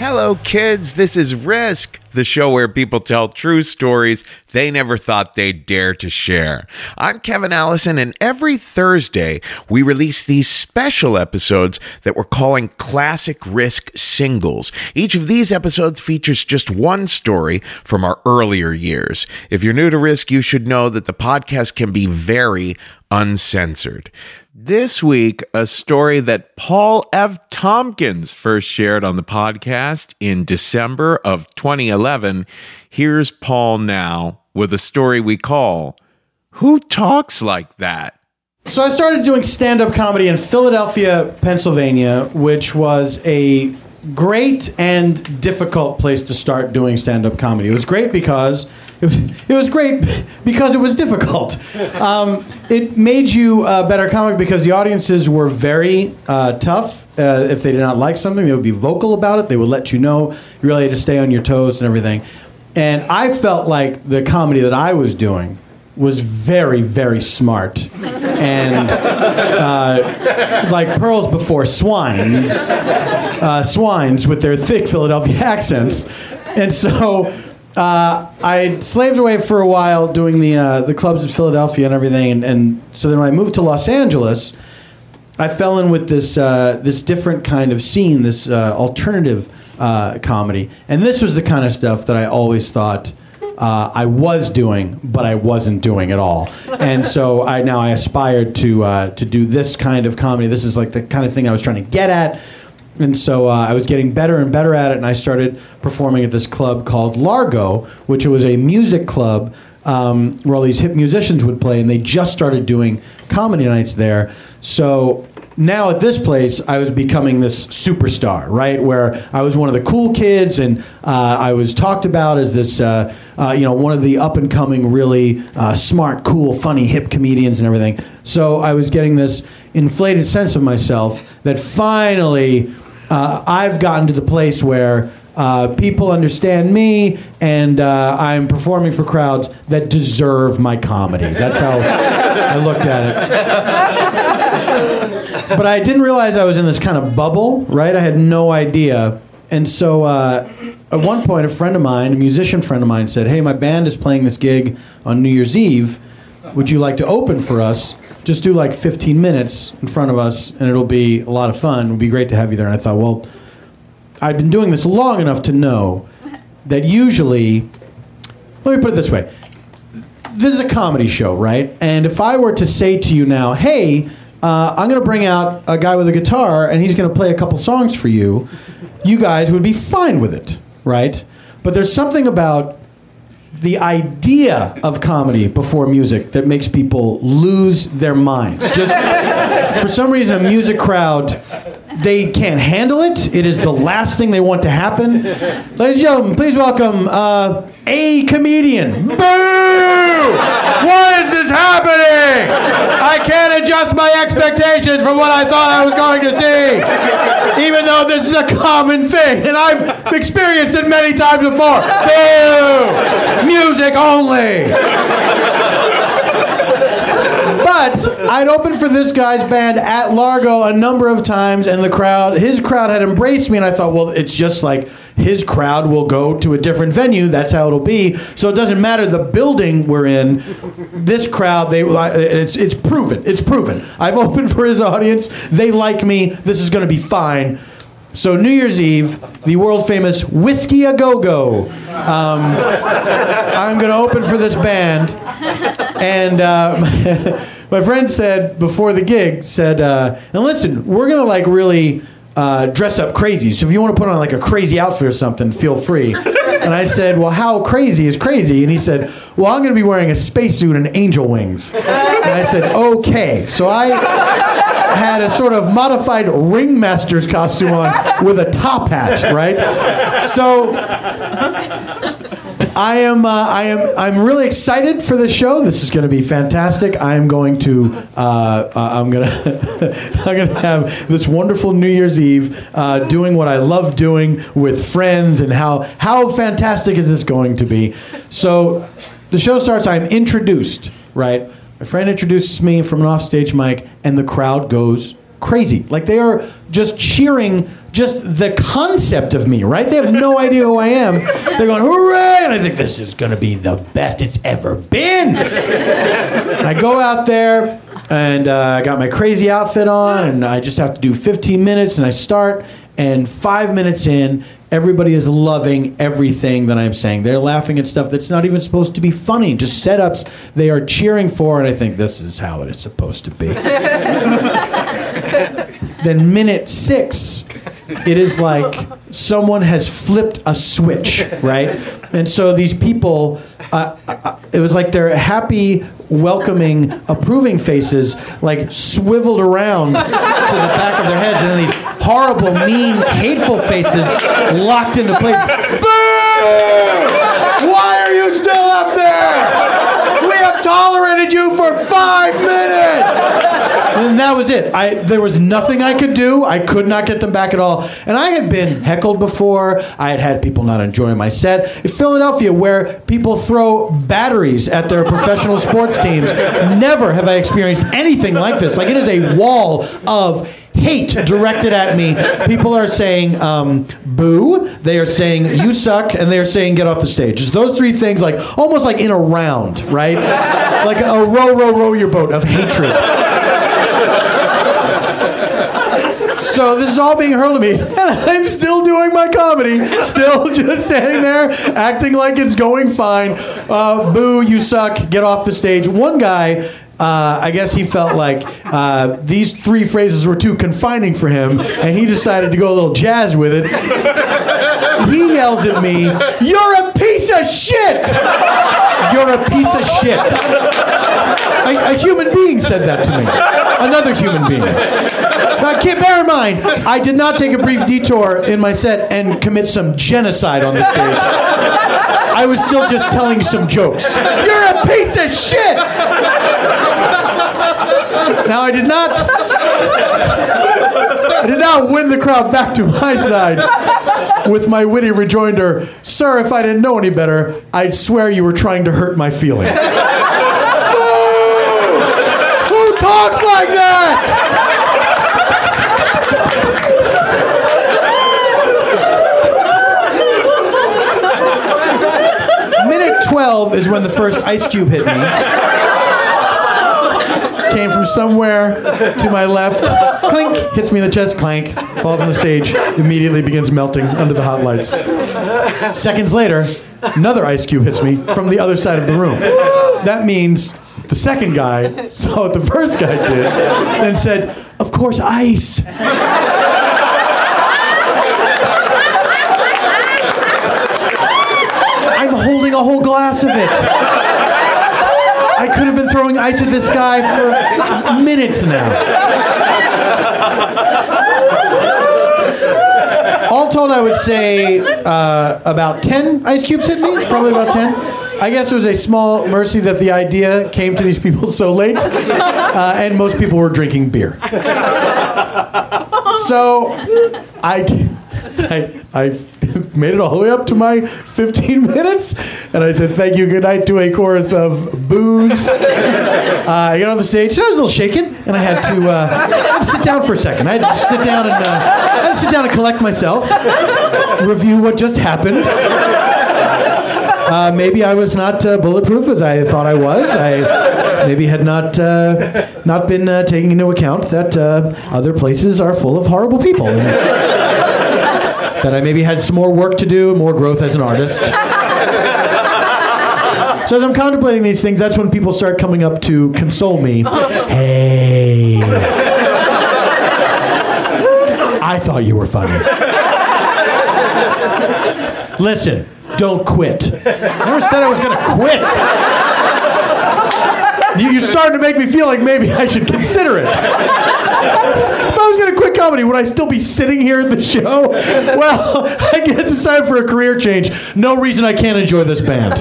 Hello, kids. This is Risk, the show where people tell true stories they never thought they'd dare to share. I'm Kevin Allison, and every Thursday we release these special episodes that we're calling Classic Risk Singles. Each of these episodes features just one story from our earlier years. If you're new to Risk, you should know that the podcast can be very uncensored. This week, a story that Paul F. Tompkins first shared on the podcast in December of 2011. Here's Paul now with a story we call Who Talks Like That? So I started doing stand up comedy in Philadelphia, Pennsylvania, which was a great and difficult place to start doing stand up comedy. It was great because it was, it was great because it was difficult. Um, it made you a better comic because the audiences were very uh, tough. Uh, if they did not like something, they would be vocal about it. They would let you know. You really had to stay on your toes and everything. And I felt like the comedy that I was doing was very, very smart. And uh, like pearls before swine, these uh, swines with their thick Philadelphia accents. And so uh, I slaved away for a while doing the, uh, the clubs in Philadelphia and everything. And, and so then when I moved to Los Angeles, I fell in with this, uh, this different kind of scene, this uh, alternative comedy. And this was the kind of stuff that I always thought uh, I was doing, but I wasn't doing at all. And so I now I aspired to uh, to do this kind of comedy. This is like the kind of thing I was trying to get at. And so uh, I was getting better and better at it, and I started performing at this club called Largo, which was a music club um, where all these hip musicians would play, and they just started doing comedy nights there. So now at this place, I was becoming this superstar, right? Where I was one of the cool kids, and uh, I was talked about as this, uh, uh, you know, one of the up and coming, really uh, smart, cool, funny, hip comedians and everything. So I was getting this inflated sense of myself that finally uh, I've gotten to the place where. Uh, people understand me, and uh, I'm performing for crowds that deserve my comedy. That's how I looked at it but I didn't realize I was in this kind of bubble, right? I had no idea. And so uh, at one point, a friend of mine, a musician friend of mine, said, Hey, my band is playing this gig on New Year's Eve. Would you like to open for us? Just do like 15 minutes in front of us, and it'll be a lot of fun. It would be great to have you there. And I thought, well, I'd been doing this long enough to know that usually, let me put it this way this is a comedy show, right? And if I were to say to you now, hey, uh, I'm going to bring out a guy with a guitar and he's going to play a couple songs for you. You guys would be fine with it, right? But there's something about the idea of comedy before music that makes people lose their minds. Just for some reason, a music crowd they can't handle it. It is the last thing they want to happen. Ladies and gentlemen, please welcome uh, a comedian. Boo! What is this happening? I can't adjust my expectations from what I thought I was going to see, even though this is a common thing, and I've experienced it many times before. Boo! Music only. But I'd opened for this guy's band at Largo a number of times, and the crowd, his crowd had embraced me, and I thought, well, it's just like his crowd will go to a different venue. That's how it'll be. So it doesn't matter the building we're in. This crowd, they it's it's proven. It's proven. I've opened for his audience. They like me. This is going to be fine. So New Year's Eve, the world famous Whisky a Go Go. Um, I'm going to open for this band, and uh, my friend said before the gig said, uh, and listen, we're going to like really uh, dress up crazy. So if you want to put on like a crazy outfit or something, feel free. And I said, well, how crazy is crazy? And he said, well, I'm going to be wearing a spacesuit and angel wings. And I said, okay. So I had a sort of modified ringmaster's costume on with a top hat, right? So I am, uh, I am, I'm really excited for the show. This is going to be fantastic. I am going to, uh, uh, I'm going to, I'm to have this wonderful New Year's Eve uh, doing what I love doing with friends, and how how fantastic is this going to be? So, the show starts. I'm introduced, right? My friend introduces me from an offstage mic, and the crowd goes crazy. Like they are just cheering just the concept of me, right? They have no idea who I am. They're going, hooray! And I think this is going to be the best it's ever been. And I go out there and uh, I got my crazy outfit on, and I just have to do 15 minutes, and I start. And five minutes in, everybody is loving everything that I'm saying. They're laughing at stuff that's not even supposed to be funny, just setups they are cheering for, and I think this is how it is supposed to be. then, minute six, it is like someone has flipped a switch, right? And so these people, uh, uh, it was like their happy, welcoming, approving faces, like swiveled around to the back of their heads, and then these horrible, mean, hateful faces locked into place. Boo! Why are you still up there? We have you for five minutes. And that was it. I there was nothing I could do. I could not get them back at all. And I had been heckled before. I had had people not enjoying my set. In Philadelphia, where people throw batteries at their professional sports teams, never have I experienced anything like this. Like it is a wall of hate directed at me. People are saying um, boo, they are saying you suck, and they are saying get off the stage. Just those three things, like almost like in a round, right? Like a row, row, row your boat of hatred. So this is all being hurled at me, and I'm still doing my comedy, still just standing there, acting like it's going fine. Uh, boo, you suck, get off the stage. One guy uh, I guess he felt like uh, these three phrases were too confining for him, and he decided to go a little jazz with it. He yells at me, You're a piece of shit! You're a piece of shit. A, a human being said that to me. Another human being. Now, keep, bear in mind, I did not take a brief detour in my set and commit some genocide on the stage. I was still just telling some jokes. You're a piece of shit! Now, I did not. I did not win the crowd back to my side with my witty rejoinder, Sir, if I didn't know any better, I'd swear you were trying to hurt my feelings. Who talks like that? Minute 12 is when the first ice cube hit me. Came from somewhere to my left. Clink, hits me in the chest, clank, falls on the stage, immediately begins melting under the hot lights. Seconds later, another ice cube hits me from the other side of the room. That means the second guy saw what the first guy did, then said, Of course, ice. Holding a whole glass of it. I could have been throwing ice at this guy for minutes now. All told, I would say uh, about 10 ice cubes hit me. Probably about 10. I guess it was a small mercy that the idea came to these people so late, uh, and most people were drinking beer. So I, I, I made it all the way up to my 15 minutes, and I said thank you, good night to a chorus of boos. Uh, I got on the stage, and I was a little shaken, and I had to, uh, I had to sit down for a second. I had to sit down and uh, I had to sit down and collect myself, review what just happened. Uh, maybe I was not uh, bulletproof as I thought I was. I maybe had not uh, not been uh, taking into account that uh, other places are full of horrible people. And that I maybe had some more work to do, more growth as an artist. So as I'm contemplating these things, that's when people start coming up to console me. Hey. I thought you were funny. Listen, don't quit. I never said I was going to quit. You- You're starting to make me feel like maybe I should consider it. If I was going to quit comedy, would I still be sitting here at the show? Well, I guess it's time for a career change. No reason I can't enjoy this band.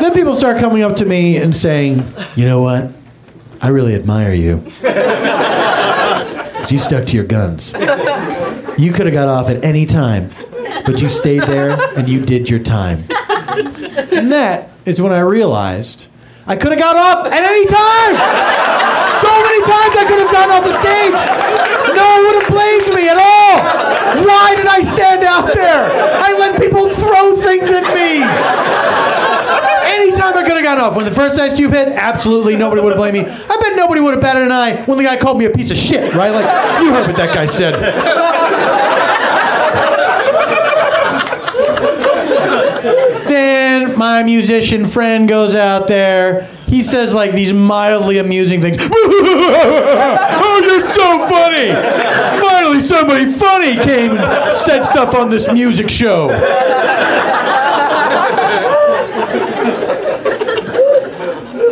then people start coming up to me and saying, you know what? I really admire you. 'Cause you stuck to your guns. You could have got off at any time, but you stayed there and you did your time. And that is when I realized I could have got off at any time. So many times I could have gotten off the stage. No one would have blamed me at all. Why did I stand out there? I let people throw things at me. Anytime I could have gotten off. When the first Ice Cube hit, absolutely nobody would have blamed me. I bet nobody would have batted an eye when the guy called me a piece of shit, right? Like, you heard what that guy said. then my musician friend goes out there. He says like these mildly amusing things. oh, you're so funny! Finally, somebody funny came and said stuff on this music show.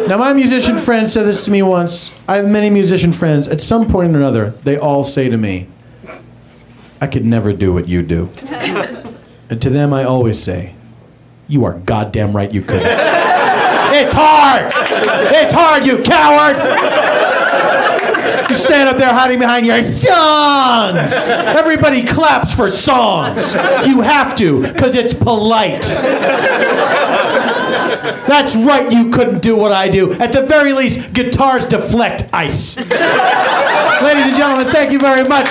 Now, my musician friend said this to me once. I have many musician friends. At some point or another, they all say to me, I could never do what you do. and to them, I always say, You are goddamn right you could. it's hard! It's hard, you coward! You stand up there hiding behind your songs! Everybody claps for songs. You have to, because it's polite. That's right, you couldn't do what I do. At the very least, guitars deflect ice. Ladies and gentlemen, thank you very much.